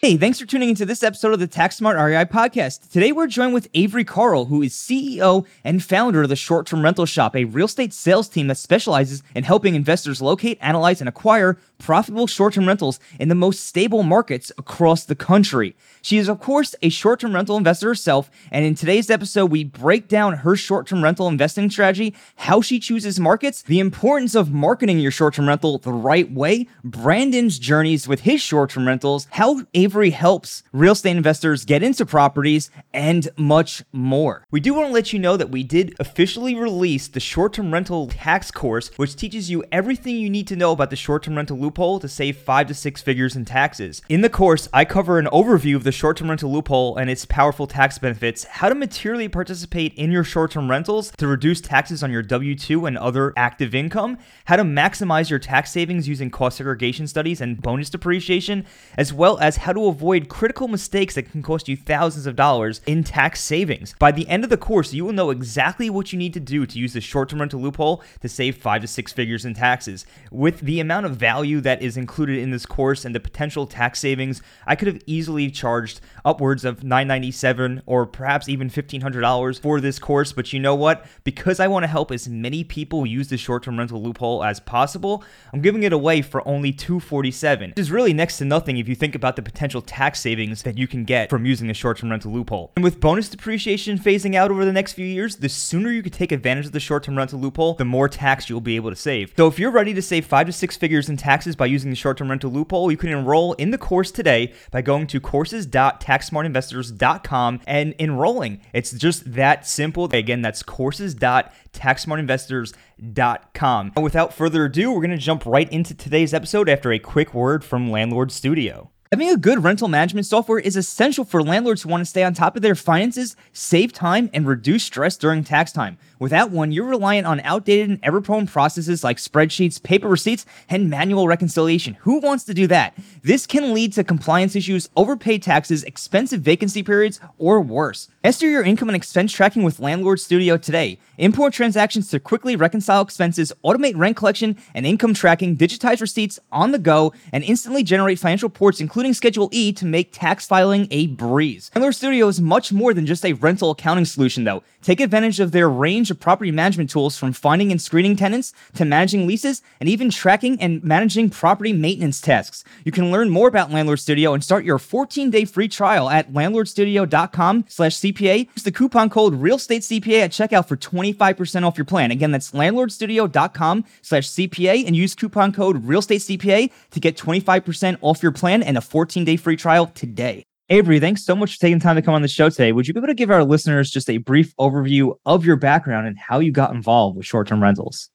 Hey, thanks for tuning into this episode of the Tax Smart REI podcast. Today we're joined with Avery Carl, who is CEO and founder of the Short Term Rental Shop, a real estate sales team that specializes in helping investors locate, analyze, and acquire profitable short term rentals in the most stable markets across the country. She is, of course, a short term rental investor herself, and in today's episode, we break down her short term rental investing strategy, how she chooses markets, the importance of marketing your short term rental the right way, Brandon's journeys with his short term rentals, how Avery helps real estate investors get into properties, and much more. We do want to let you know that we did officially release the short term rental tax course, which teaches you everything you need to know about the short term rental loophole to save five to six figures in taxes. In the course, I cover an overview of the short term rental loophole and its powerful tax benefits, how to materially participate in your short term rentals to reduce taxes on your W 2 and other active income, how to maximize your tax savings using cost segregation studies and bonus depreciation, as well as how to avoid critical mistakes that can cost you thousands of dollars in tax savings. By the end of the course, you will know exactly what you need to do to use the short term rental loophole to save five to six figures in taxes. With the amount of value that is included in this course and the potential tax savings, I could have easily charged upwards of 997 or perhaps even $1,500 for this course. But you know what? Because I want to help as many people use the short term rental loophole as possible, I'm giving it away for only 247, which is really next to nothing if you think about the potential tax savings that you can get from using the short term rental loophole. And with bonus depreciation phasing out over the next few years, the sooner you can take advantage of the short term rental loophole, the more tax you'll be able to save. So if you're ready to save five to six figures in taxes by using the short term rental loophole, you can enroll in the course today by going to courses.taxsmartinvestors.com and enrolling. It's just that simple. Again, that's courses.taxsmartinvestors.com. And without further ado, we're going to jump right into today's episode after a quick word from Landlord Studio. Having a good rental management software is essential for landlords who want to stay on top of their finances, save time, and reduce stress during tax time. Without one, you're reliant on outdated and error prone processes like spreadsheets, paper receipts, and manual reconciliation. Who wants to do that? This can lead to compliance issues, overpaid taxes, expensive vacancy periods, or worse. Master your income and expense tracking with Landlord Studio today. Import transactions to quickly reconcile expenses, automate rent collection and income tracking, digitize receipts on the go, and instantly generate financial reports, including Schedule E, to make tax filing a breeze. Landlord Studio is much more than just a rental accounting solution, though. Take advantage of their range of property management tools from finding and screening tenants to managing leases and even tracking and managing property maintenance tasks. You can learn more about Landlord Studio and start your 14-day free trial at landlordstudio.com slash CPA. Use the coupon code RealEstateCPA at checkout for 25% off your plan. Again, that's landlordstudio.com slash CPA and use coupon code RealEstateCPA to get 25% off your plan and a 14-day free trial today. Avery, thanks so much for taking time to come on the show today. Would you be able to give our listeners just a brief overview of your background and how you got involved with short term rentals?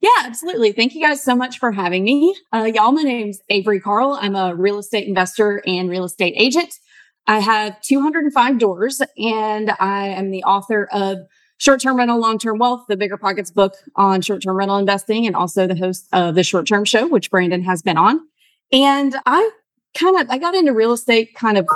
Yeah, absolutely. Thank you guys so much for having me. Uh, y'all, my name's Avery Carl. I'm a real estate investor and real estate agent. I have 205 doors and I am the author of Short Term Rental, Long Term Wealth, the Bigger Pockets book on short term rental investing, and also the host of the Short Term Show, which Brandon has been on. And I kind of I got into real estate kind of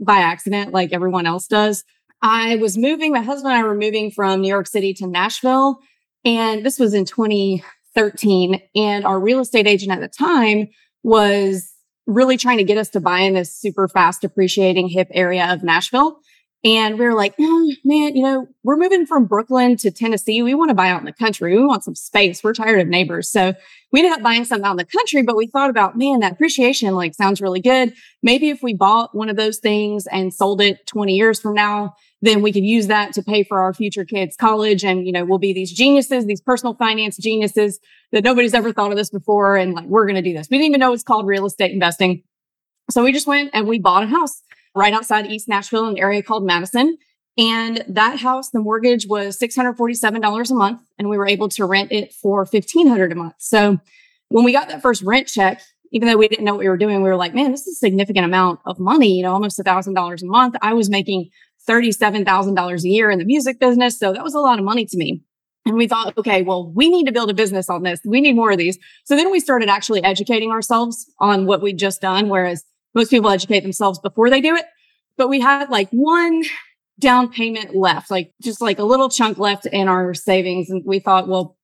by accident, like everyone else does. I was moving, my husband and I were moving from New York City to Nashville. And this was in 2013. And our real estate agent at the time was really trying to get us to buy in this super fast appreciating hip area of Nashville. And we were like, oh, man, you know, we're moving from Brooklyn to Tennessee. We want to buy out in the country. We want some space. We're tired of neighbors. So we ended up buying something out in the country, but we thought about, man, that appreciation like sounds really good. Maybe if we bought one of those things and sold it 20 years from now, then we could use that to pay for our future kids' college. And, you know, we'll be these geniuses, these personal finance geniuses that nobody's ever thought of this before. And like, we're going to do this. We didn't even know it's called real estate investing. So we just went and we bought a house right outside East Nashville, an area called Madison. And that house, the mortgage was $647 a month, and we were able to rent it for $1,500 a month. So when we got that first rent check, even though we didn't know what we were doing, we were like, man, this is a significant amount of money, you know, almost a thousand dollars a month. I was making $37,000 a year in the music business. So that was a lot of money to me. And we thought, okay, well, we need to build a business on this. We need more of these. So then we started actually educating ourselves on what we'd just done, whereas most people educate themselves before they do it. But we had like one down payment left, like just like a little chunk left in our savings. And we thought, well,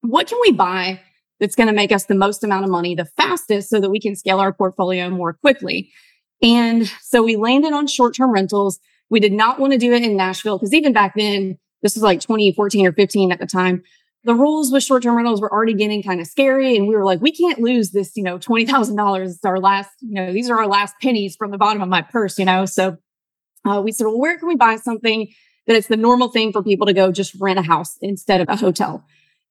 what can we buy that's going to make us the most amount of money the fastest so that we can scale our portfolio more quickly? And so we landed on short term rentals. We did not want to do it in Nashville because even back then, this was like 2014 or 15 at the time. The rules with short term rentals were already getting kind of scary. And we were like, we can't lose this, you know, $20,000. It's our last, you know, these are our last pennies from the bottom of my purse, you know? So uh, we said, well, where can we buy something that it's the normal thing for people to go just rent a house instead of a hotel?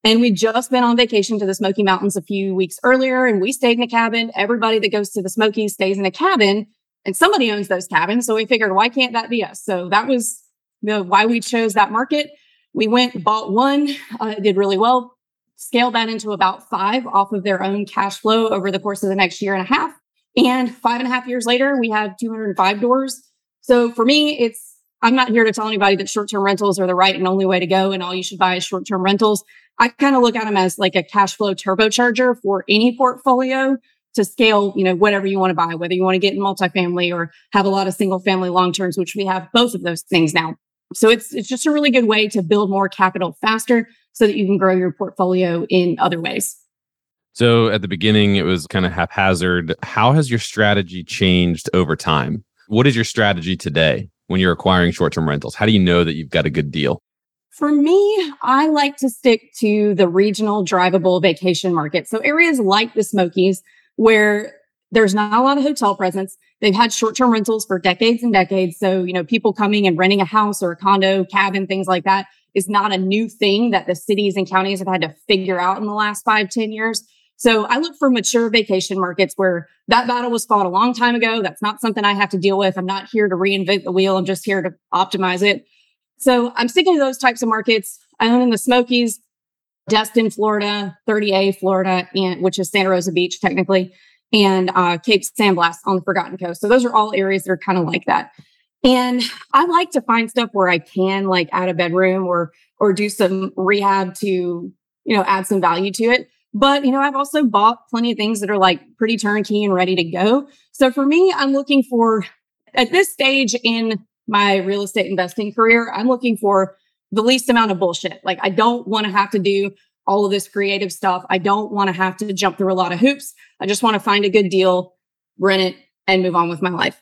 And we'd just been on vacation to the Smoky Mountains a few weeks earlier, and we stayed in a cabin. Everybody that goes to the Smokies stays in a cabin, and somebody owns those cabins. So we figured, why can't that be us? So that was the, why we chose that market. We went, bought one, uh, did really well, scaled that into about five off of their own cash flow over the course of the next year and a half. And five and a half years later, we have 205 doors so for me, it's, I'm not here to tell anybody that short term rentals are the right and only way to go and all you should buy is short term rentals. I kind of look at them as like a cash flow turbocharger for any portfolio to scale, you know, whatever you want to buy, whether you want to get in multifamily or have a lot of single family long terms, which we have both of those things now. So it's it's just a really good way to build more capital faster so that you can grow your portfolio in other ways. So at the beginning it was kind of haphazard. How has your strategy changed over time? What is your strategy today when you're acquiring short term rentals? How do you know that you've got a good deal? For me, I like to stick to the regional drivable vacation market. So areas like the Smokies, where there's not a lot of hotel presence. They've had short-term rentals for decades and decades. So, you know, people coming and renting a house or a condo, cabin, things like that is not a new thing that the cities and counties have had to figure out in the last five, ten years. So I look for mature vacation markets where that battle was fought a long time ago. That's not something I have to deal with. I'm not here to reinvent the wheel. I'm just here to optimize it. So I'm sticking to those types of markets. I own in the Smokies, Destin, Florida, 30A, Florida, and which is Santa Rosa Beach technically, and uh, Cape San Blas on the Forgotten Coast. So those are all areas that are kind of like that. And I like to find stuff where I can like add a bedroom or or do some rehab to you know add some value to it. But, you know, I've also bought plenty of things that are like pretty turnkey and ready to go. So for me, I'm looking for at this stage in my real estate investing career, I'm looking for the least amount of bullshit. Like I don't want to have to do all of this creative stuff. I don't want to have to jump through a lot of hoops. I just want to find a good deal, rent it, and move on with my life.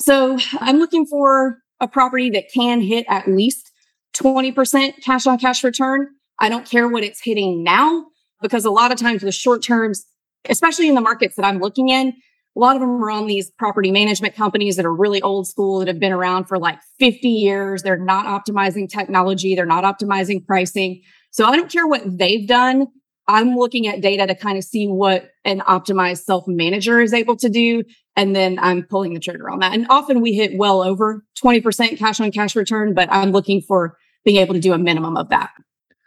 So I'm looking for a property that can hit at least 20% cash on cash return. I don't care what it's hitting now because a lot of times the short terms, especially in the markets that I'm looking in, a lot of them are on these property management companies that are really old school that have been around for like 50 years. They're not optimizing technology. They're not optimizing pricing. So I don't care what they've done. I'm looking at data to kind of see what an optimized self manager is able to do. And then I'm pulling the trigger on that. And often we hit well over 20% cash on cash return, but I'm looking for being able to do a minimum of that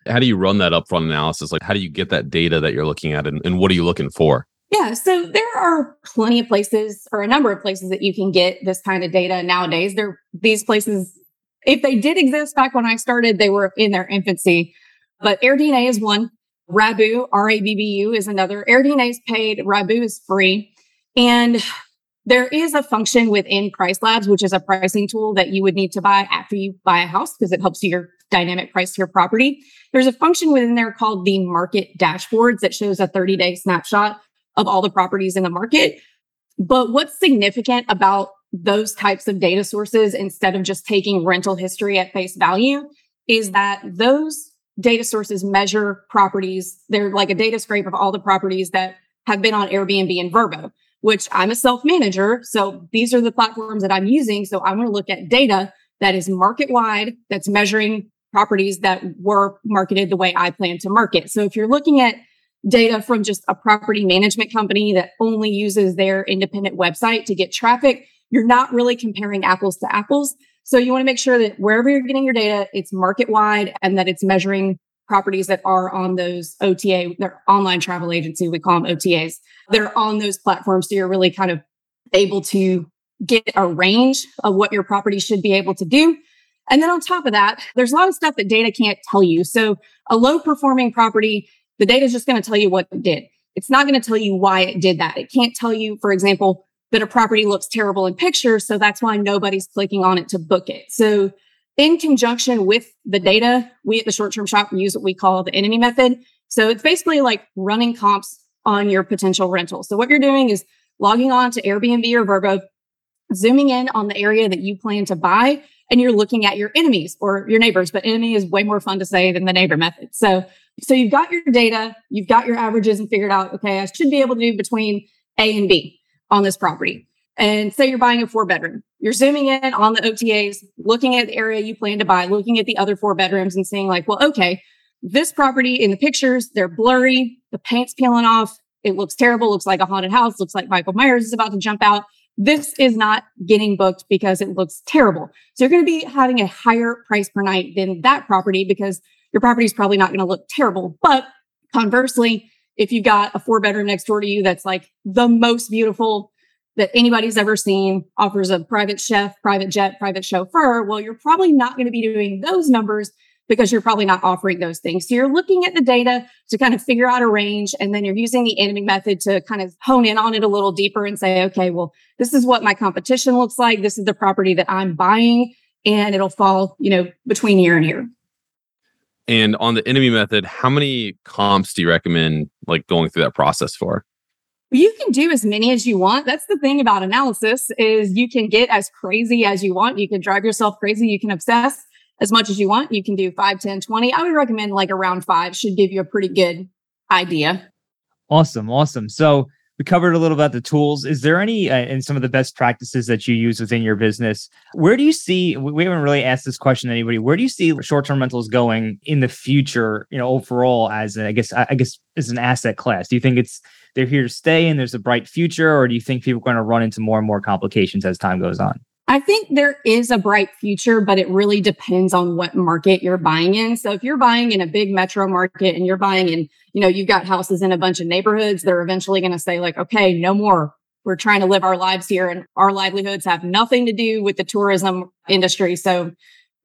how do you run that upfront analysis? Like, how do you get that data that you're looking at and, and what are you looking for? Yeah, so there are plenty of places or a number of places that you can get this kind of data nowadays. There, these places, if they did exist back when I started, they were in their infancy. But AirDNA is one. Rabbu, R-A-B-B-U is another. AirDNA is paid. Rabbu is free. And there is a function within PriceLabs, which is a pricing tool that you would need to buy after you buy a house because it helps you your dynamic price your property. There's a function within there called the market dashboards that shows a 30 day snapshot of all the properties in the market. But what's significant about those types of data sources instead of just taking rental history at face value is that those data sources measure properties. They're like a data scrape of all the properties that have been on Airbnb and Vrbo, which I'm a self manager. So these are the platforms that I'm using. So I want to look at data that is market wide, that's measuring properties that were marketed the way I plan to market. So if you're looking at data from just a property management company that only uses their independent website to get traffic, you're not really comparing apples to apples. So you want to make sure that wherever you're getting your data, it's market wide and that it's measuring properties that are on those OTA, they're online travel agency, we call them OTAs. They're on those platforms. So you're really kind of able to get a range of what your property should be able to do. And then on top of that, there's a lot of stuff that data can't tell you. So a low performing property, the data is just going to tell you what it did. It's not going to tell you why it did that. It can't tell you, for example, that a property looks terrible in pictures. So that's why nobody's clicking on it to book it. So in conjunction with the data, we at the short term shop use what we call the enemy method. So it's basically like running comps on your potential rental. So what you're doing is logging on to Airbnb or Vrbo, zooming in on the area that you plan to buy, and you're looking at your enemies or your neighbors. But enemy is way more fun to say than the neighbor method. So, so you've got your data, you've got your averages and figured out, okay, I should be able to do between A and B on this property. And say you're buying a four bedroom, you're zooming in on the OTAs, looking at the area you plan to buy, looking at the other four bedrooms and saying like, well, okay, this property in the pictures, they're blurry, the paint's peeling off, it looks terrible, looks like a haunted house, looks like Michael Myers is about to jump out. This is not getting booked because it looks terrible. So you're going to be having a higher price per night than that property because your property is probably not going to look terrible. But conversely, if you've got a four bedroom next door to you that's like the most beautiful that anybody's ever seen, offers a private chef, private jet, private chauffeur, well, you're probably not going to be doing those numbers because you're probably not offering those things. So you're looking at the data to kind of figure out a range, and then you're using the enemy method to kind of hone in on it a little deeper and say, okay, well, this is what my competition looks like. This is the property that I'm buying, and it'll fall, you know, between year and year. And on the enemy method, how many comps do you recommend like going through that process for? You can do as many as you want. That's the thing about analysis is you can get as crazy as you want. You can drive yourself crazy. You can obsess as much as you want. You can do 5, 10, 20. I would recommend like around five should give you a pretty good idea. Awesome. Awesome. So we covered a little about the tools. Is there any uh, some of the best practices that you use within your business? Where do you see? We haven't really asked this question to anybody. Where do you see short-term rentals going in the future? You know, overall, as a, I guess I guess as an asset class. Do you think it's they're here to stay and there's a bright future, or do you think people are going to run into more and more complications as time goes on? I think there is a bright future, but it really depends on what market you're buying in. So if you're buying in a big metro market and you're buying in, you know, you've got houses in a bunch of neighborhoods, they're eventually going to say like, okay, no more. We're trying to live our lives here and our livelihoods have nothing to do with the tourism industry. So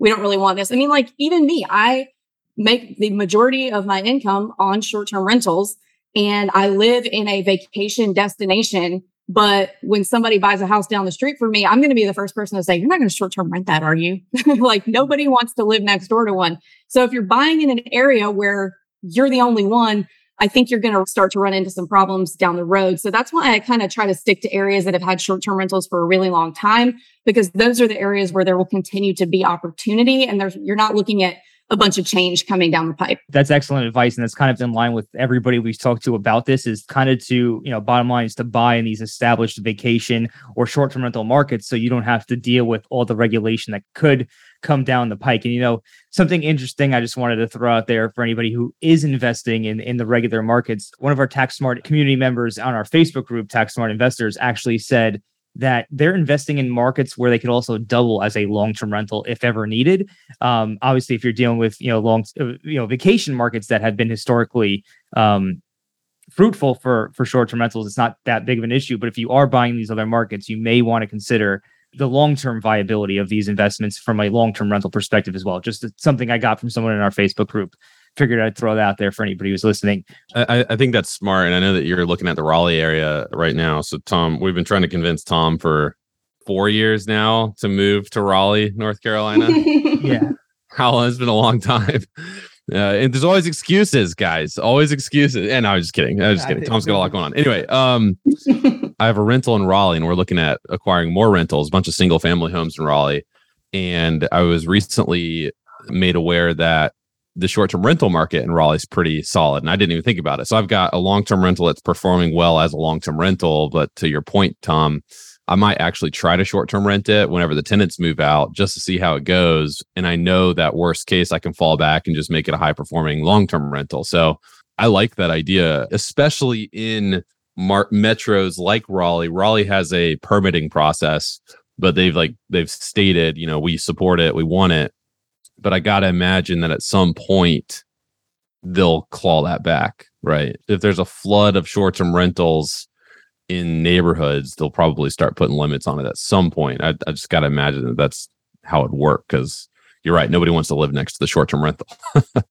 we don't really want this. I mean, like even me, I make the majority of my income on short-term rentals and I live in a vacation destination but when somebody buys a house down the street from me, I'm going to be the first person to say, You're not going to short term rent that, are you? like mm-hmm. nobody wants to live next door to one. So if you're buying in an area where you're the only one, I think you're going to start to run into some problems down the road. So that's why I kind of try to stick to areas that have had short term rentals for a really long time, because those are the areas where there will continue to be opportunity. And there's, you're not looking at a bunch of change coming down the pipe. That's excellent advice. And that's kind of in line with everybody we've talked to about this is kind of to, you know, bottom line is to buy in these established vacation or short term rental markets so you don't have to deal with all the regulation that could come down the pike. And, you know, something interesting I just wanted to throw out there for anybody who is investing in, in the regular markets. One of our Tax Smart community members on our Facebook group, Tax Smart Investors, actually said, that they're investing in markets where they could also double as a long-term rental if ever needed. Um, obviously, if you're dealing with you know long uh, you know vacation markets that have been historically um, fruitful for for short-term rentals, it's not that big of an issue. But if you are buying these other markets, you may want to consider the long-term viability of these investments from a long-term rental perspective as well. Just something I got from someone in our Facebook group figured I'd throw that out there for anybody who's listening. I, I think that's smart. And I know that you're looking at the Raleigh area right now. So, Tom, we've been trying to convince Tom for four years now to move to Raleigh, North Carolina. yeah. How long? It's been a long time. Uh, and there's always excuses, guys. Always excuses. And I was just kidding. I was just kidding. Tom's got a lot going on. Anyway, um, I have a rental in Raleigh, and we're looking at acquiring more rentals, a bunch of single family homes in Raleigh. And I was recently made aware that the short-term rental market in Raleigh is pretty solid, and I didn't even think about it. So I've got a long-term rental that's performing well as a long-term rental. But to your point, Tom, I might actually try to short-term rent it whenever the tenants move out, just to see how it goes. And I know that worst case, I can fall back and just make it a high-performing long-term rental. So I like that idea, especially in mar- metros like Raleigh. Raleigh has a permitting process, but they've like they've stated, you know, we support it, we want it but I got to imagine that at some point they'll claw that back, right? If there's a flood of short term rentals in neighborhoods, they'll probably start putting limits on it at some point. I, I just got to imagine that that's how it worked because you're right. Nobody wants to live next to the short term rental.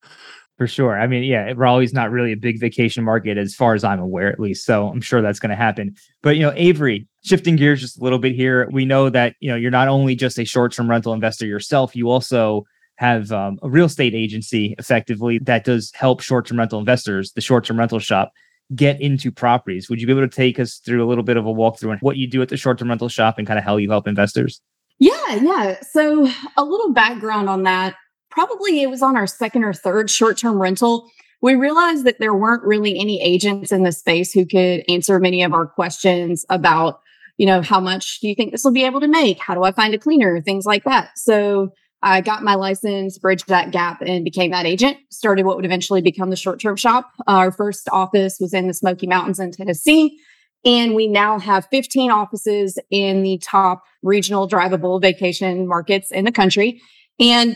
For sure. I mean, yeah, Raleigh's not really a big vacation market as far as I'm aware, at least. So I'm sure that's going to happen. But, you know, Avery, shifting gears just a little bit here, we know that, you know, you're not only just a short term rental investor yourself, you also have um, a real estate agency effectively that does help short term rental investors, the short term rental shop, get into properties. Would you be able to take us through a little bit of a walkthrough on what you do at the short term rental shop and kind of how you help investors? Yeah, yeah. So a little background on that. Probably it was on our second or third short term rental. We realized that there weren't really any agents in the space who could answer many of our questions about, you know, how much do you think this will be able to make? How do I find a cleaner? Things like that. So I got my license, bridged that gap, and became that agent. Started what would eventually become the short term shop. Our first office was in the Smoky Mountains in Tennessee. And we now have 15 offices in the top regional drivable vacation markets in the country. And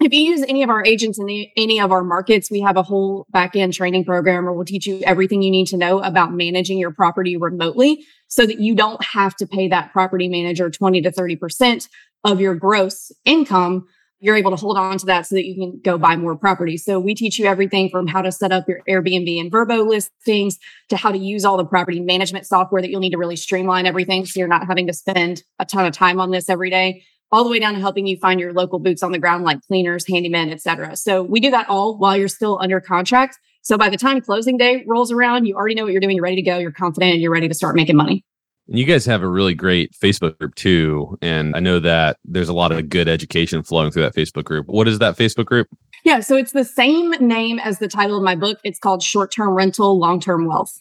if you use any of our agents in the, any of our markets, we have a whole back end training program where we'll teach you everything you need to know about managing your property remotely so that you don't have to pay that property manager 20 to 30% of your gross income you're able to hold on to that so that you can go buy more property. So we teach you everything from how to set up your Airbnb and Vrbo listings to how to use all the property management software that you'll need to really streamline everything so you're not having to spend a ton of time on this every day all the way down to helping you find your local boots on the ground like cleaners, handymen, etc. So we do that all while you're still under contract. So by the time closing day rolls around, you already know what you're doing, you're ready to go, you're confident, and you're ready to start making money. You guys have a really great Facebook group too. And I know that there's a lot of good education flowing through that Facebook group. What is that Facebook group? Yeah, so it's the same name as the title of my book. It's called Short Term Rental, Long Term Wealth.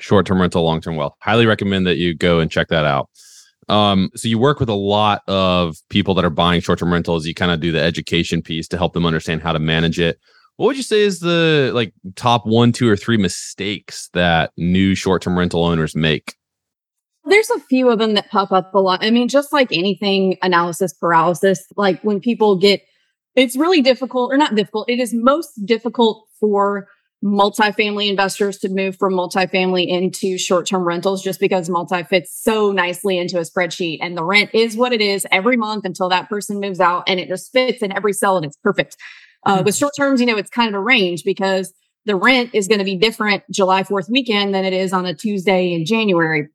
Short term rental, long term wealth. Highly recommend that you go and check that out. Um, so you work with a lot of people that are buying short term rentals. You kind of do the education piece to help them understand how to manage it. What would you say is the like top one, two, or three mistakes that new short term rental owners make? There's a few of them that pop up a lot. I mean, just like anything analysis paralysis, like when people get, it's really difficult or not difficult. It is most difficult for multifamily investors to move from multifamily into short-term rentals just because multi fits so nicely into a spreadsheet and the rent is what it is every month until that person moves out and it just fits in every cell and it's perfect. Uh, mm-hmm. With short terms, you know, it's kind of a range because the rent is going to be different July 4th weekend than it is on a Tuesday in January.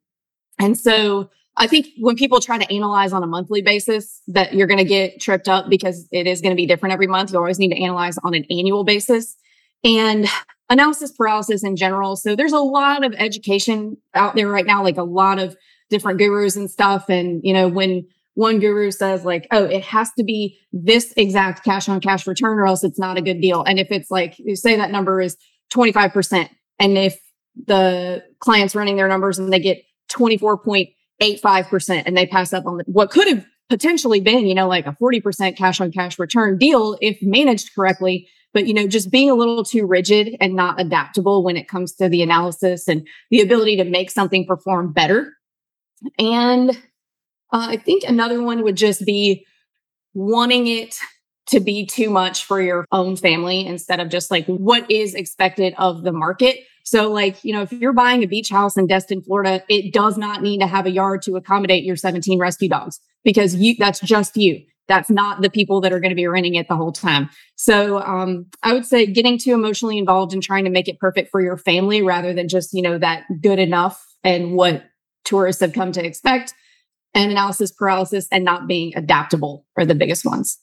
And so I think when people try to analyze on a monthly basis, that you're going to get tripped up because it is going to be different every month. You always need to analyze on an annual basis and analysis paralysis in general. So there's a lot of education out there right now, like a lot of different gurus and stuff. And, you know, when one guru says like, oh, it has to be this exact cash on cash return or else it's not a good deal. And if it's like, you say that number is 25%. And if the client's running their numbers and they get 24.85% and they pass up on what could have potentially been, you know, like a 40% cash on cash return deal if managed correctly. But, you know, just being a little too rigid and not adaptable when it comes to the analysis and the ability to make something perform better. And uh, I think another one would just be wanting it to be too much for your own family instead of just like what is expected of the market. So, like, you know, if you're buying a beach house in Destin, Florida, it does not need to have a yard to accommodate your 17 rescue dogs because you that's just you. That's not the people that are going to be renting it the whole time. So, um, I would say getting too emotionally involved and trying to make it perfect for your family rather than just, you know, that good enough and what tourists have come to expect and analysis paralysis and not being adaptable are the biggest ones.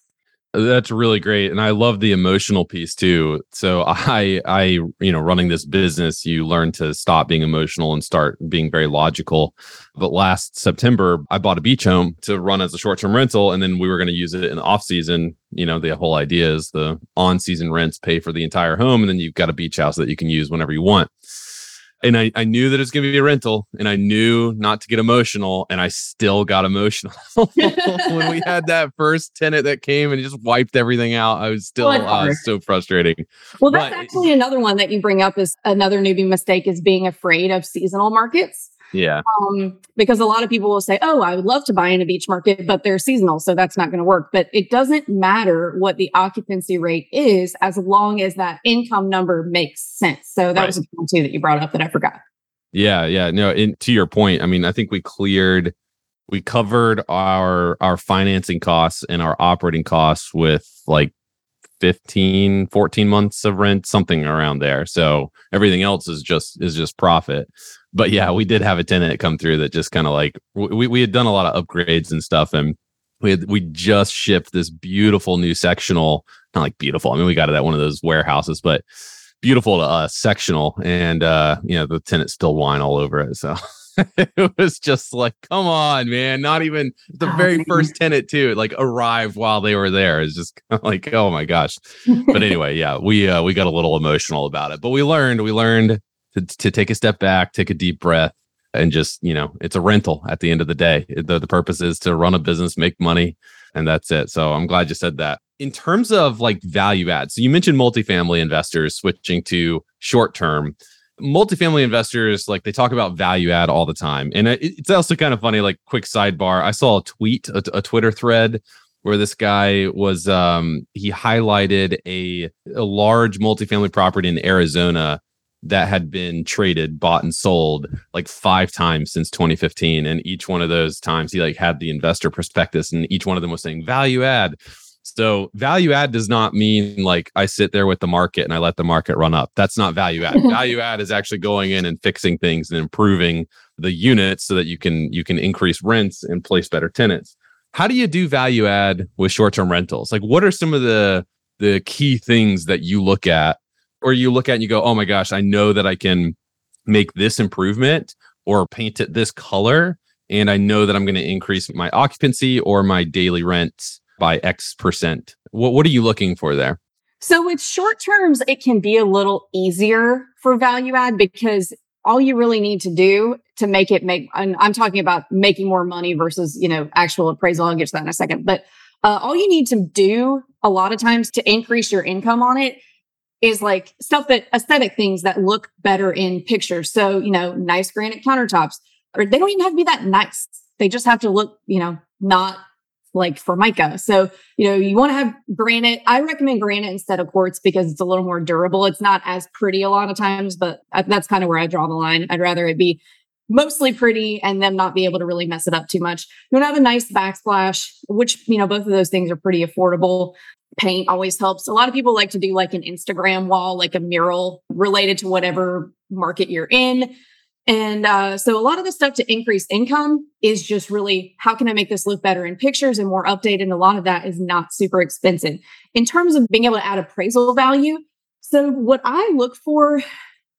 That's really great. And I love the emotional piece too. So I I you know running this business you learn to stop being emotional and start being very logical. But last September I bought a beach home to run as a short-term rental and then we were going to use it in the off season. You know, the whole idea is the on-season rents pay for the entire home and then you've got a beach house that you can use whenever you want and I, I knew that it was going to be a rental and I knew not to get emotional and I still got emotional when we had that first tenant that came and just wiped everything out. I was still uh, so frustrating. Well, that's but, actually another one that you bring up is another newbie mistake is being afraid of seasonal markets. Yeah. Um, because a lot of people will say, Oh, I would love to buy in a beach market, but they're seasonal. So that's not going to work. But it doesn't matter what the occupancy rate is as long as that income number makes sense. So that right. was a point too that you brought up that I forgot. Yeah. Yeah. No, in, to your point, I mean, I think we cleared, we covered our, our financing costs and our operating costs with like 15 14 months of rent something around there. So everything else is just is just profit. But yeah we did have a tenant come through that just kind of like we, we had done a lot of upgrades and stuff and we had we just shipped this beautiful new sectional not like beautiful i mean we got it at one of those warehouses but beautiful to us sectional and uh you know the tenant still wine all over it so it was just like, come on, man. Not even the very first tenant too, like arrived while they were there. It's just kind of like, oh my gosh. But anyway, yeah, we uh, we got a little emotional about it. But we learned, we learned to, to take a step back, take a deep breath, and just, you know, it's a rental at the end of the day. The, the purpose is to run a business, make money, and that's it. So I'm glad you said that. In terms of like value add, so you mentioned multifamily investors switching to short term multifamily investors like they talk about value add all the time. And it's also kind of funny like quick sidebar i saw a tweet a, a twitter thread where this guy was um he highlighted a, a large multifamily property in arizona that had been traded bought and sold like five times since 2015 and each one of those times he like had the investor prospectus and each one of them was saying value add so value add does not mean like I sit there with the market and I let the market run up. That's not value add. value add is actually going in and fixing things and improving the units so that you can you can increase rents and place better tenants. How do you do value add with short-term rentals? Like what are some of the the key things that you look at or you look at and you go, "Oh my gosh, I know that I can make this improvement or paint it this color and I know that I'm going to increase my occupancy or my daily rent by X percent. What what are you looking for there? So with short terms, it can be a little easier for value add because all you really need to do to make it make and I'm talking about making more money versus, you know, actual appraisal. I'll get to that in a second. But uh, all you need to do a lot of times to increase your income on it is like stuff that aesthetic things that look better in pictures. So, you know, nice granite countertops, or they don't even have to be that nice. They just have to look, you know, not like for formica. So, you know, you want to have granite. I recommend granite instead of quartz because it's a little more durable. It's not as pretty a lot of times, but uh, that's kind of where I draw the line. I'd rather it be mostly pretty and them not be able to really mess it up too much. You want to have a nice backsplash, which, you know, both of those things are pretty affordable. Paint always helps. A lot of people like to do like an Instagram wall, like a mural related to whatever market you're in. And uh, so a lot of the stuff to increase income is just really how can I make this look better in pictures and more updated? And a lot of that is not super expensive. In terms of being able to add appraisal value, so what I look for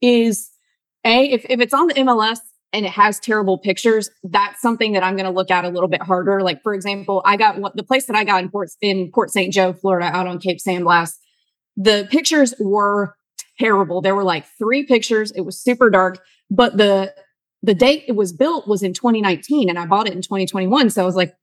is a if, if it's on the MLS and it has terrible pictures, that's something that I'm going to look at a little bit harder. Like for example, I got what the place that I got in Port in Port St. Joe, Florida, out on Cape San Blas. The pictures were terrible. There were like three pictures. It was super dark but the the date it was built was in 2019 and I bought it in 2021. So I was like,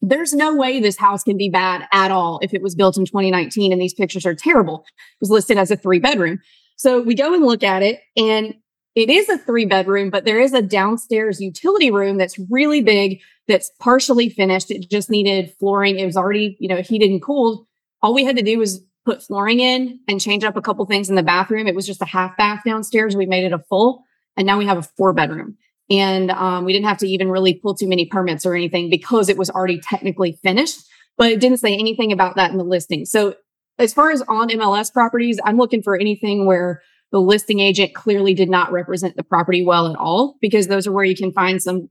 there's no way this house can be bad at all if it was built in 2019 and these pictures are terrible. It was listed as a three bedroom. So we go and look at it and it is a three bedroom, but there is a downstairs utility room that's really big that's partially finished. It just needed flooring. It was already, you know, heated and cooled. All we had to do was put flooring in and change up a couple things in the bathroom. It was just a half bath downstairs. We made it a full. And now we have a four bedroom. And um, we didn't have to even really pull too many permits or anything because it was already technically finished, but it didn't say anything about that in the listing. So, as far as on MLS properties, I'm looking for anything where the listing agent clearly did not represent the property well at all, because those are where you can find some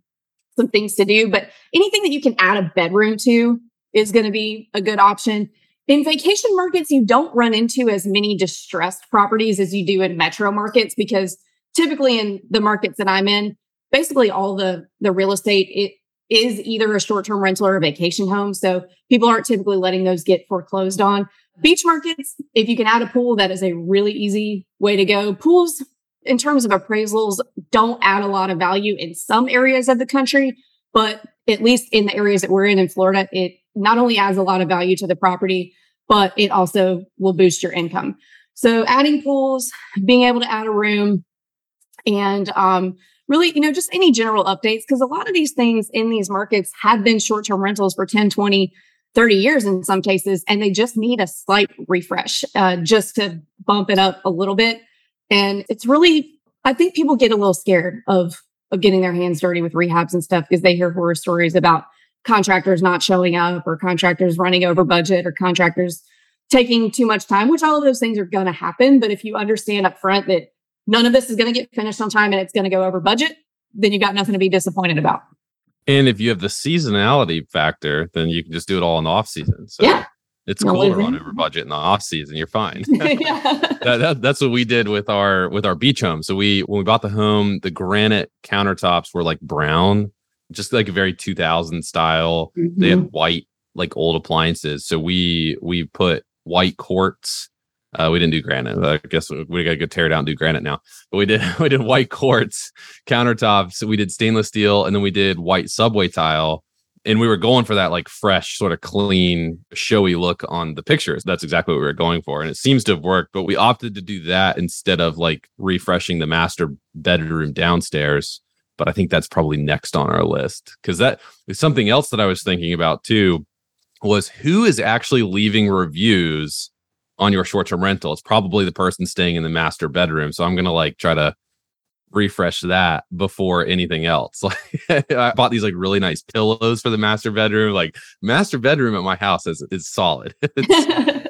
some things to do. But anything that you can add a bedroom to is going to be a good option. In vacation markets, you don't run into as many distressed properties as you do in metro markets because typically in the markets that I'm in, basically all the the real estate it is either a short-term rental or a vacation home. So people aren't typically letting those get foreclosed on. Beach markets, if you can add a pool, that is a really easy way to go. Pools, in terms of appraisals, don't add a lot of value in some areas of the country, but at least in the areas that we're in in Florida, it not only adds a lot of value to the property, but it also will boost your income. So adding pools, being able to add a room, and um, really, you know, just any general updates because a lot of these things in these markets have been short term rentals for 10, 20, 30 years in some cases, and they just need a slight refresh uh, just to bump it up a little bit. And it's really, I think people get a little scared of, of getting their hands dirty with rehabs and stuff because they hear horror stories about contractors not showing up or contractors running over budget or contractors taking too much time, which all of those things are going to happen. But if you understand up front that none of this is going to get finished on time and it's going to go over budget, then you got nothing to be disappointed about. And if you have the seasonality factor, then you can just do it all in the off season. So yeah. It's no cool to run over budget in the off season. You're fine. that, that, that's what we did with our with our beach home. So we when we bought the home, the granite countertops were like brown, just like a very 2000 style. Mm-hmm. They had mm-hmm. white like old appliances. So we we put white quartz. Uh, we didn't do granite. I guess we got to go tear out do granite now. But we did we did white quartz countertops. We did stainless steel, and then we did white subway tile. And we were going for that like fresh, sort of clean, showy look on the pictures. That's exactly what we were going for, and it seems to have worked. But we opted to do that instead of like refreshing the master bedroom downstairs. But I think that's probably next on our list because that is something else that I was thinking about too was who is actually leaving reviews on your short-term rental. It's probably the person staying in the master bedroom. So I'm gonna like try to refresh that before anything else. Like I bought these like really nice pillows for the master bedroom. Like master bedroom at my house is is solid. yeah.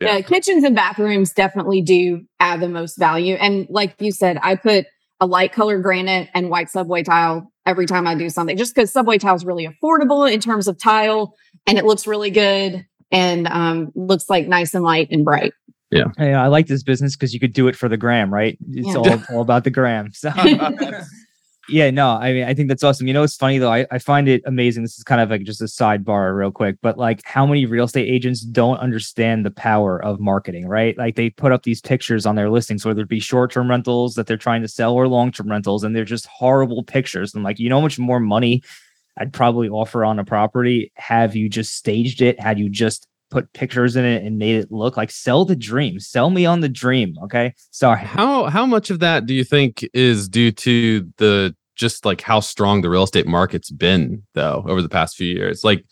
yeah, kitchens and bathrooms definitely do add the most value. And like you said, I put a light color granite and white subway tile every time I do something, just because subway tile is really affordable in terms of tile and it looks really good and um, looks like nice and light and bright. Yeah. Hey, I like this business because you could do it for the gram, right? It's yeah. all, all about the gram. So yeah, no, I mean, I think that's awesome. You know, it's funny though. I, I find it amazing. This is kind of like just a sidebar, real quick, but like how many real estate agents don't understand the power of marketing, right? Like they put up these pictures on their listings, whether it be short term rentals that they're trying to sell or long term rentals, and they're just horrible pictures. And like, you know, how much more money I'd probably offer on a property. Have you just staged it? Had you just put pictures in it and made it look like sell the dream sell me on the dream okay sorry how how much of that do you think is due to the just like how strong the real estate market's been though over the past few years like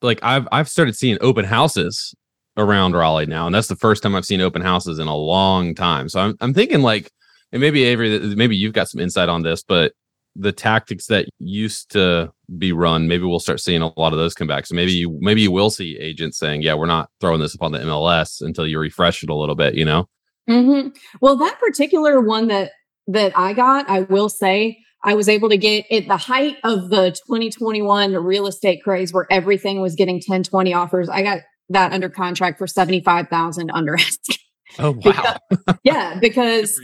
like i've i've started seeing open houses around raleigh now and that's the first time i've seen open houses in a long time so i'm, I'm thinking like and maybe avery maybe you've got some insight on this but the tactics that used to be run, maybe we'll start seeing a lot of those come back. So maybe you maybe you will see agents saying, "Yeah, we're not throwing this upon the MLS until you refresh it a little bit." You know. Mm-hmm. Well, that particular one that that I got, I will say, I was able to get at the height of the 2021 real estate craze, where everything was getting 10, 20 offers. I got that under contract for 75,000 under ask. Oh wow! because, yeah, because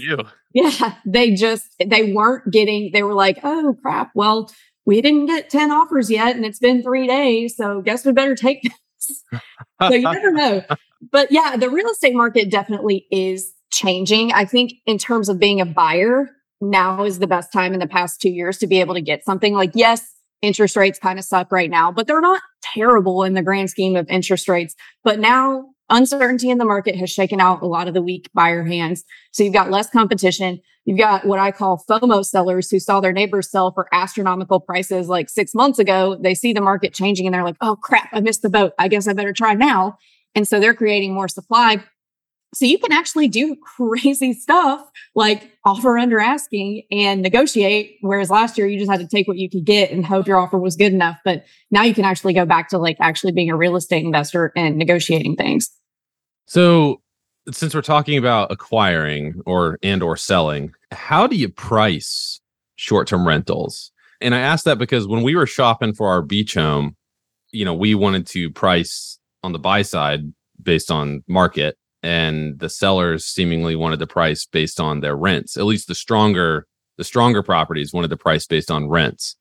yeah, they just they weren't getting. They were like, oh crap. Well, we didn't get ten offers yet, and it's been three days. So guess we better take this. so you never know. But yeah, the real estate market definitely is changing. I think in terms of being a buyer, now is the best time in the past two years to be able to get something. Like yes, interest rates kind of suck right now, but they're not terrible in the grand scheme of interest rates. But now uncertainty in the market has shaken out a lot of the weak buyer hands. So you've got less competition. You've got what I call FOMO sellers who saw their neighbors sell for astronomical prices like six months ago. They see the market changing and they're like, oh crap, I missed the boat. I guess I better try now. And so they're creating more supply. So you can actually do crazy stuff like offer under asking and negotiate. Whereas last year you just had to take what you could get and hope your offer was good enough. But now you can actually go back to like actually being a real estate investor and negotiating things. So since we're talking about acquiring or and or selling, how do you price short-term rentals? And I asked that because when we were shopping for our beach home, you know, we wanted to price on the buy side based on market and the sellers seemingly wanted the price based on their rents. At least the stronger the stronger properties wanted the price based on rents.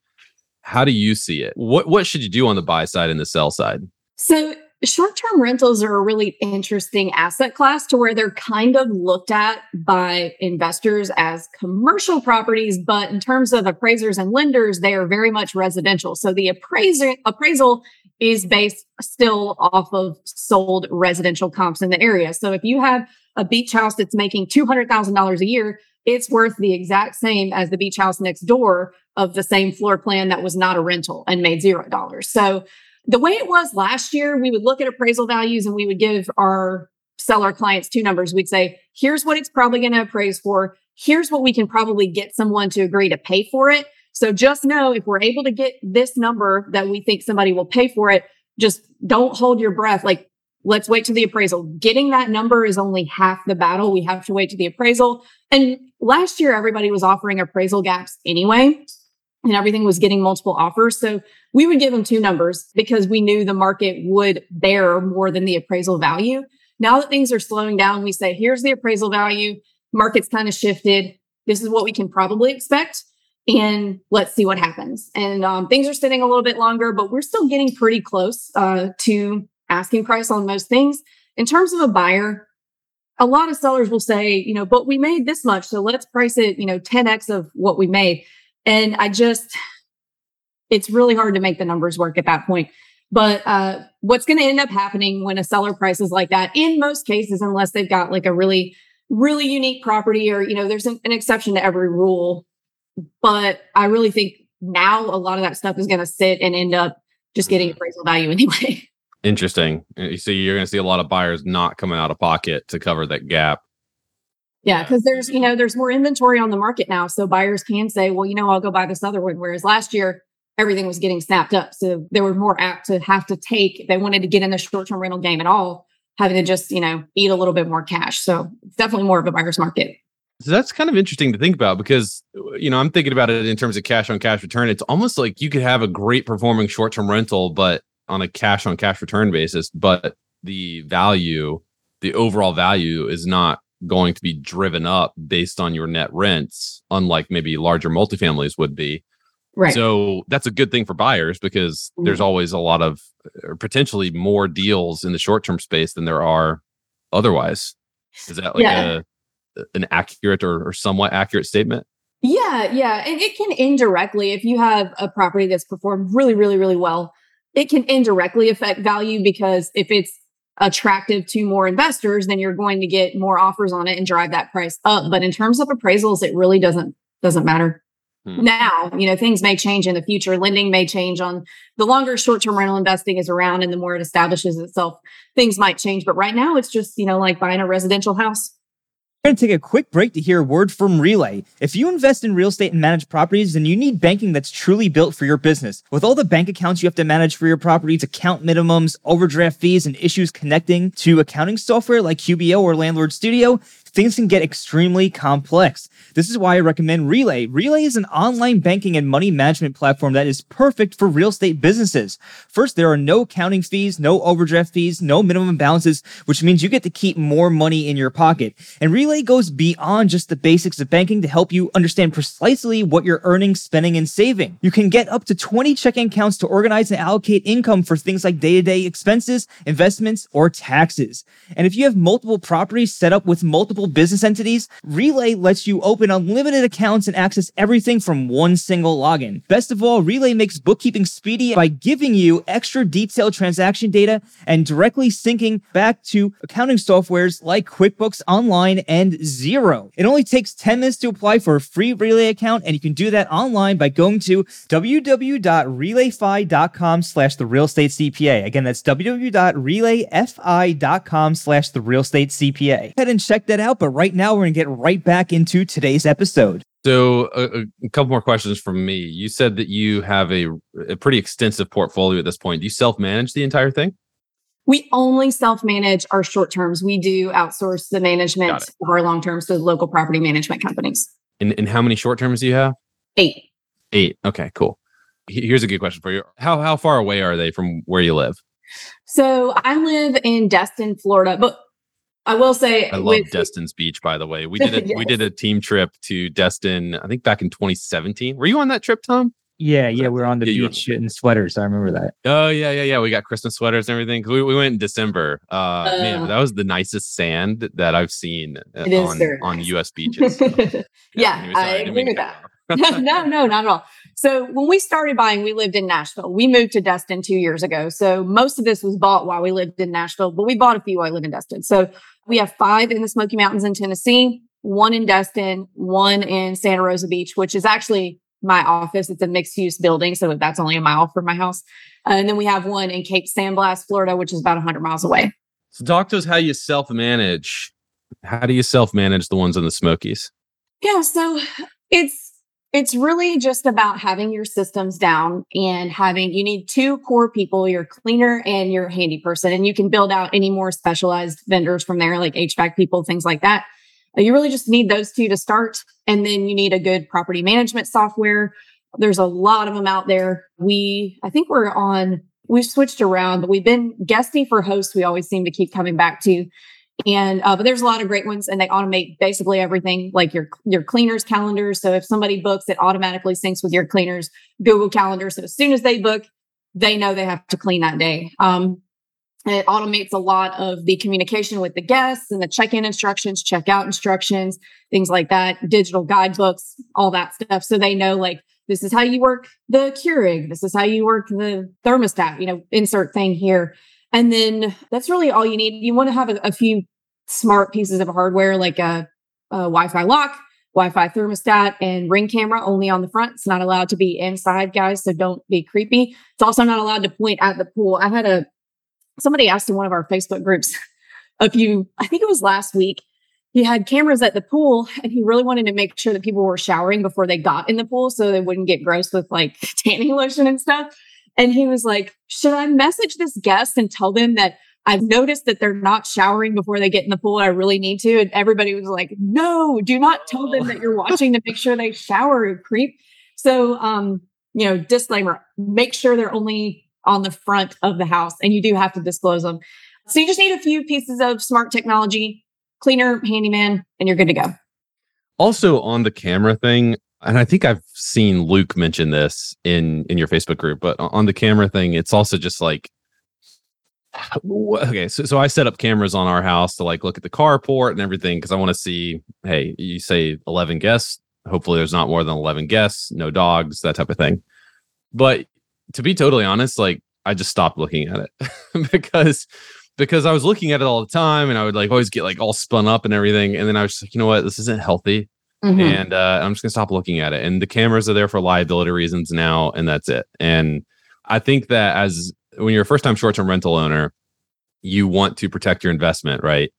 How do you see it? What what should you do on the buy side and the sell side? So Short term rentals are a really interesting asset class to where they're kind of looked at by investors as commercial properties, but in terms of appraisers and lenders, they are very much residential. So the appraiser, appraisal is based still off of sold residential comps in the area. So if you have a beach house that's making $200,000 a year, it's worth the exact same as the beach house next door of the same floor plan that was not a rental and made zero dollars. So the way it was last year, we would look at appraisal values and we would give our seller clients two numbers. We'd say, here's what it's probably going to appraise for. Here's what we can probably get someone to agree to pay for it. So just know if we're able to get this number that we think somebody will pay for it, just don't hold your breath. Like, let's wait to the appraisal. Getting that number is only half the battle. We have to wait to the appraisal. And last year, everybody was offering appraisal gaps anyway, and everything was getting multiple offers. So we would give them two numbers because we knew the market would bear more than the appraisal value. Now that things are slowing down, we say, here's the appraisal value. Market's kind of shifted. This is what we can probably expect. And let's see what happens. And um, things are sitting a little bit longer, but we're still getting pretty close uh, to asking price on most things. In terms of a buyer, a lot of sellers will say, you know, but we made this much. So let's price it, you know, 10x of what we made. And I just, it's really hard to make the numbers work at that point. But uh, what's going to end up happening when a seller prices like that, in most cases, unless they've got like a really, really unique property or, you know, there's an, an exception to every rule. But I really think now a lot of that stuff is going to sit and end up just getting mm-hmm. appraisal value anyway. Interesting. Uh, so you're going to see a lot of buyers not coming out of pocket to cover that gap. Yeah, because there's you know there's more inventory on the market now, so buyers can say, well, you know, I'll go buy this other one. Whereas last year everything was getting snapped up. So they were more apt to have to take, if they wanted to get in the short term rental game at all, having to just, you know, eat a little bit more cash. So it's definitely more of a buyer's market. So that's kind of interesting to think about because, you know, I'm thinking about it in terms of cash on cash return. It's almost like you could have a great performing short term rental, but on a cash on cash return basis, but the value, the overall value is not going to be driven up based on your net rents, unlike maybe larger multifamilies would be. Right. So that's a good thing for buyers because mm-hmm. there's always a lot of or potentially more deals in the short term space than there are otherwise. Is that like yeah. a an accurate or, or somewhat accurate statement? Yeah, yeah. And it can indirectly, if you have a property that's performed really, really, really well, it can indirectly affect value because if it's attractive to more investors, then you're going to get more offers on it and drive that price up. But in terms of appraisals, it really doesn't doesn't matter. Hmm. Now, you know, things may change in the future. Lending may change on the longer short term rental investing is around and the more it establishes itself, things might change. But right now, it's just, you know, like buying a residential house. We're going to take a quick break to hear a word from Relay. If you invest in real estate and manage properties, then you need banking that's truly built for your business. With all the bank accounts you have to manage for your properties, account minimums, overdraft fees, and issues connecting to accounting software like QBO or Landlord Studio, things can get extremely complex. This is why I recommend Relay. Relay is an online banking and money management platform that is perfect for real estate businesses. First, there are no accounting fees, no overdraft fees, no minimum balances, which means you get to keep more money in your pocket. And Relay goes beyond just the basics of banking to help you understand precisely what you're earning, spending, and saving. You can get up to 20 checking accounts to organize and allocate income for things like day to day expenses, investments, or taxes. And if you have multiple properties set up with multiple business entities, Relay lets you open unlimited accounts and access everything from one single login. Best of all, Relay makes bookkeeping speedy by giving you extra detailed transaction data and directly syncing back to accounting softwares like QuickBooks Online and Xero. It only takes 10 minutes to apply for a free Relay account, and you can do that online by going to www.relayfi.com slash the real estate CPA. Again, that's www.relayfi.com slash the real estate CPA. Head and check that out but right now we're going to get right back into today's episode. So, a, a, couple more questions from me. You said that you have a, a pretty extensive portfolio at this point. Do you self manage the entire thing? We only self manage our short terms. We do outsource the management of our long terms to local property management companies. And, and how many short terms do you have? Eight. Eight. Okay, cool. Here's a good question for you. How how far away are they from where you live? So I live in Destin, Florida, but I will say I love with, Destin's beach, by the way. We did a yes. we did a team trip to Destin, I think back in 2017. Were you on that trip, Tom? Yeah, yeah, we are on the yeah, beach in sweaters. I remember that. Oh yeah, yeah, yeah. We got Christmas sweaters and everything. We, we went in December. Uh, uh, man, that was the nicest sand that I've seen uh, on, on U.S. beaches. So, yeah, yeah I, I agree with that. no, no, not at all. So when we started buying, we lived in Nashville. We moved to Destin two years ago. So most of this was bought while we lived in Nashville, but we bought a few while I lived in Destin. So we have five in the Smoky Mountains in Tennessee. one in Destin, one in Santa Rosa Beach, which is actually my office. It's a mixed use building, so that's only a mile from my house. Uh, and then we have one in Cape San Blas, Florida, which is about 100 miles away. So talk to us how you self manage. How do you self manage the ones in the Smokies? Yeah, so it's it's really just about having your systems down and having you need two core people your cleaner and your handy person and you can build out any more specialized vendors from there like hvac people things like that. You really just need those two to start and then you need a good property management software. There's a lot of them out there. We i think we're on we've switched around but we've been Guesty for hosts we always seem to keep coming back to and uh, but there's a lot of great ones, and they automate basically everything, like your your cleaners calendars. So if somebody books, it automatically syncs with your cleaners Google Calendar. So as soon as they book, they know they have to clean that day. Um, it automates a lot of the communication with the guests and the check-in instructions, check-out instructions, things like that, digital guidebooks, all that stuff. So they know like this is how you work the Keurig, this is how you work the thermostat. You know, insert thing here. And then that's really all you need. You want to have a, a few smart pieces of hardware like a, a Wi Fi lock, Wi Fi thermostat, and ring camera only on the front. It's not allowed to be inside, guys. So don't be creepy. It's also not allowed to point at the pool. I had a somebody asked in one of our Facebook groups a few, I think it was last week. He had cameras at the pool and he really wanted to make sure that people were showering before they got in the pool so they wouldn't get gross with like tanning lotion and stuff. And he was like, Should I message this guest and tell them that I've noticed that they're not showering before they get in the pool? I really need to. And everybody was like, No, do not tell them that you're watching to make sure they shower, creep. So, um, you know, disclaimer make sure they're only on the front of the house and you do have to disclose them. So you just need a few pieces of smart technology, cleaner, handyman, and you're good to go. Also, on the camera thing, and I think I've seen Luke mention this in in your Facebook group, but on the camera thing, it's also just like okay, so so I set up cameras on our house to like look at the carport and everything because I want to see, hey, you say 11 guests, hopefully there's not more than 11 guests, no dogs, that type of thing. But to be totally honest, like I just stopped looking at it because because I was looking at it all the time and I would like always get like all spun up and everything and then I was like, you know what, this isn't healthy Mm-hmm. And uh, I'm just gonna stop looking at it. And the cameras are there for liability reasons now, and that's it. And I think that as when you're a first time short term rental owner, you want to protect your investment, right?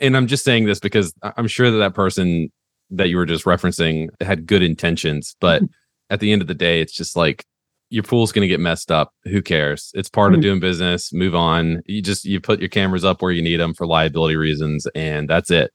And I'm just saying this because I'm sure that that person that you were just referencing had good intentions, but mm-hmm. at the end of the day, it's just like your pool's going to get messed up. Who cares? It's part mm-hmm. of doing business. Move on. You just you put your cameras up where you need them for liability reasons, and that's it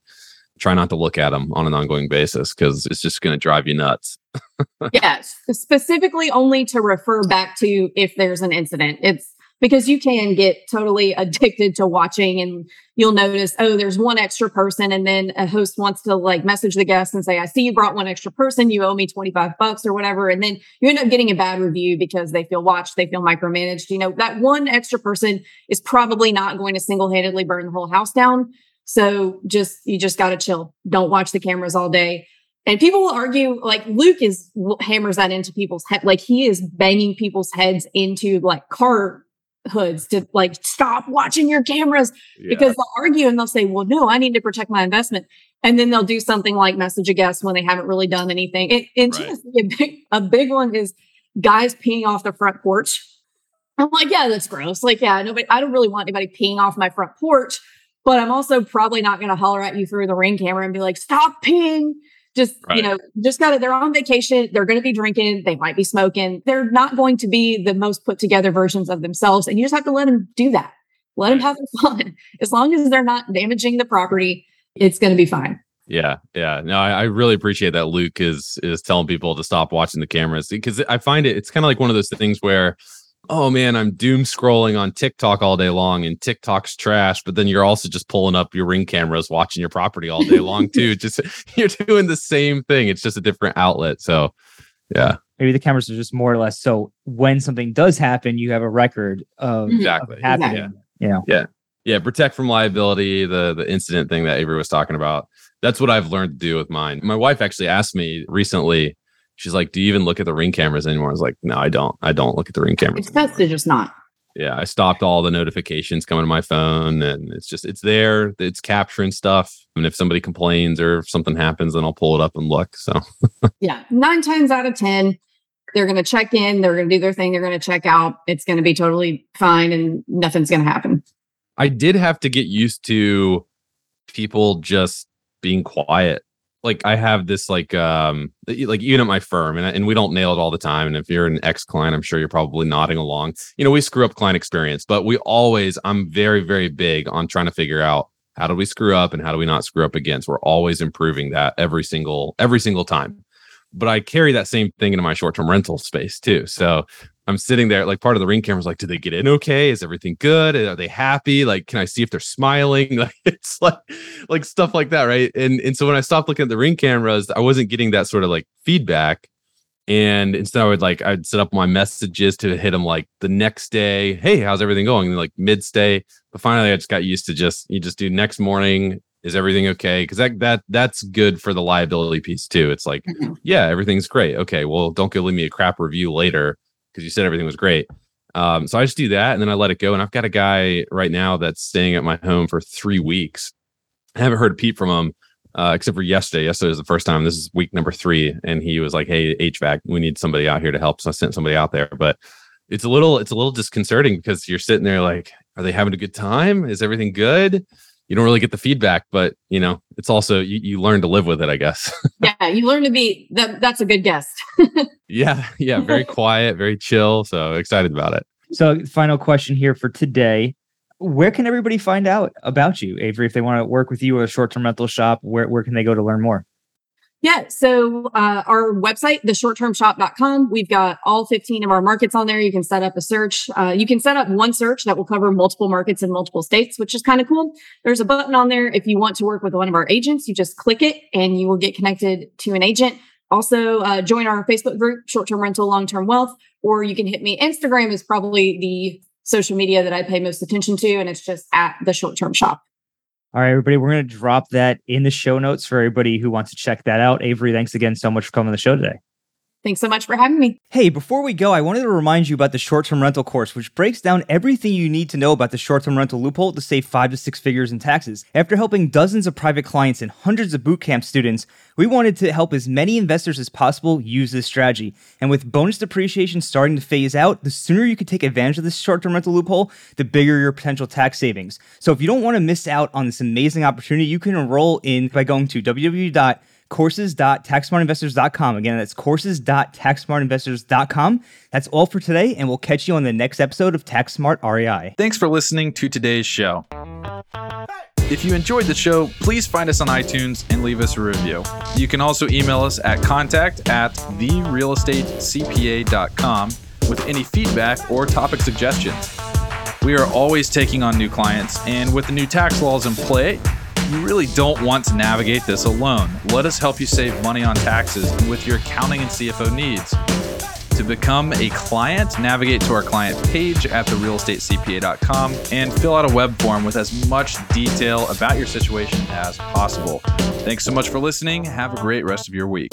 try not to look at them on an ongoing basis because it's just going to drive you nuts. yes, specifically only to refer back to if there's an incident. It's because you can get totally addicted to watching and you'll notice, oh, there's one extra person. And then a host wants to like message the guest and say, I see you brought one extra person. You owe me 25 bucks or whatever. And then you end up getting a bad review because they feel watched, they feel micromanaged. You know, that one extra person is probably not going to single handedly burn the whole house down. So just, you just got to chill. Don't watch the cameras all day. And people will argue, like Luke is hammers that into people's head. Like he is banging people's heads into like car hoods to like stop watching your cameras yeah. because they'll argue and they'll say, well, no, I need to protect my investment. And then they'll do something like message a guest when they haven't really done anything. And, and right. a, big, a big one is guys peeing off the front porch. I'm like, yeah, that's gross. Like, yeah, nobody, I don't really want anybody peeing off my front porch but I'm also probably not going to holler at you through the ring camera and be like, stop peeing. Just, right. you know, just got to, they're on vacation. They're going to be drinking. They might be smoking. They're not going to be the most put together versions of themselves. And you just have to let them do that. Let them have fun. As long as they're not damaging the property, it's going to be fine. Yeah, yeah. No, I, I, really appreciate that Luke is is telling people to stop watching the cameras because I find it it's kind of like one of those things where oh man, I'm doom scrolling on TikTok all day long and TikTok's trash, but then you're also just pulling up your ring cameras watching your property all day long too. just you're doing the same thing. It's just a different outlet. So, yeah. Maybe the cameras are just more or less so when something does happen, you have a record of mm-hmm. exactly of happening. Yeah. You know. Yeah. Yeah, protect from liability, the the incident thing that Avery was talking about. That's what I've learned to do with mine. My wife actually asked me recently she's like, "Do you even look at the ring cameras anymore?" I was like, "No, I don't. I don't look at the ring cameras." It's best to just not. Yeah, I stopped all the notifications coming to my phone, and it's just it's there. It's capturing stuff, and if somebody complains or if something happens, then I'll pull it up and look. So yeah, nine times out of ten, they're going to check in, they're going to do their thing, they're going to check out. It's going to be totally fine, and nothing's going to happen. I did have to get used to people just being quiet like I have this like um like even at my firm and and we don't nail it all the time and if you're an ex client I'm sure you're probably nodding along. You know, we screw up client experience, but we always I'm very very big on trying to figure out how do we screw up and how do we not screw up again. So we're always improving that every single every single time. But I carry that same thing into my short-term rental space too. So I'm sitting there, like part of the ring camera's like, do they get in okay? Is everything good? Are they happy? Like, can I see if they're smiling? Like it's like like stuff like that, right? And and so when I stopped looking at the ring cameras, I wasn't getting that sort of like feedback. And instead I would like I'd set up my messages to hit them like the next day, hey, how's everything going? And like mid stay. But finally I just got used to just you just do next morning, is everything okay? Because that that that's good for the liability piece too. It's like, mm-hmm. yeah, everything's great. Okay, well, don't go leave me a crap review later because you said everything was great. Um, so I just do that and then I let it go. And I've got a guy right now that's staying at my home for three weeks. I haven't heard a peep from him uh, except for yesterday. Yesterday was the first time. This is week number three, and he was like, "Hey, HVAC, we need somebody out here to help." So I sent somebody out there, but it's a little it's a little disconcerting because you're sitting there like, "Are they having a good time? Is everything good?" You don't really get the feedback, but you know, it's also you, you learn to live with it, I guess. yeah, you learn to be that. That's a good guest. yeah, yeah, very quiet, very chill. So excited about it. So, final question here for today: Where can everybody find out about you, Avery? If they want to work with you or a short-term rental shop, where where can they go to learn more? Yeah. So uh, our website, theshorttermshop.com, we've got all 15 of our markets on there. You can set up a search. Uh, you can set up one search that will cover multiple markets in multiple states, which is kind of cool. There's a button on there. If you want to work with one of our agents, you just click it and you will get connected to an agent. Also, uh, join our Facebook group, Short Term Rental, Long Term Wealth, or you can hit me. Instagram is probably the social media that I pay most attention to, and it's just at the Short Term Shop. All right, everybody, we're going to drop that in the show notes for everybody who wants to check that out. Avery, thanks again so much for coming on the show today. Thanks so much for having me. Hey, before we go, I wanted to remind you about the short term rental course, which breaks down everything you need to know about the short term rental loophole to save five to six figures in taxes. After helping dozens of private clients and hundreds of bootcamp students, we wanted to help as many investors as possible use this strategy. And with bonus depreciation starting to phase out, the sooner you can take advantage of this short term rental loophole, the bigger your potential tax savings. So if you don't want to miss out on this amazing opportunity, you can enroll in by going to www courses.taxsmartinvestors.com. Again, that's courses.taxsmartinvestors.com. That's all for today, and we'll catch you on the next episode of Tax Smart REI. Thanks for listening to today's show. If you enjoyed the show, please find us on iTunes and leave us a review. You can also email us at contact at therealestatecpa.com with any feedback or topic suggestions. We are always taking on new clients, and with the new tax laws in play, you really don't want to navigate this alone. Let us help you save money on taxes with your accounting and CFO needs. To become a client, navigate to our client page at therealestatecpa.com and fill out a web form with as much detail about your situation as possible. Thanks so much for listening. Have a great rest of your week.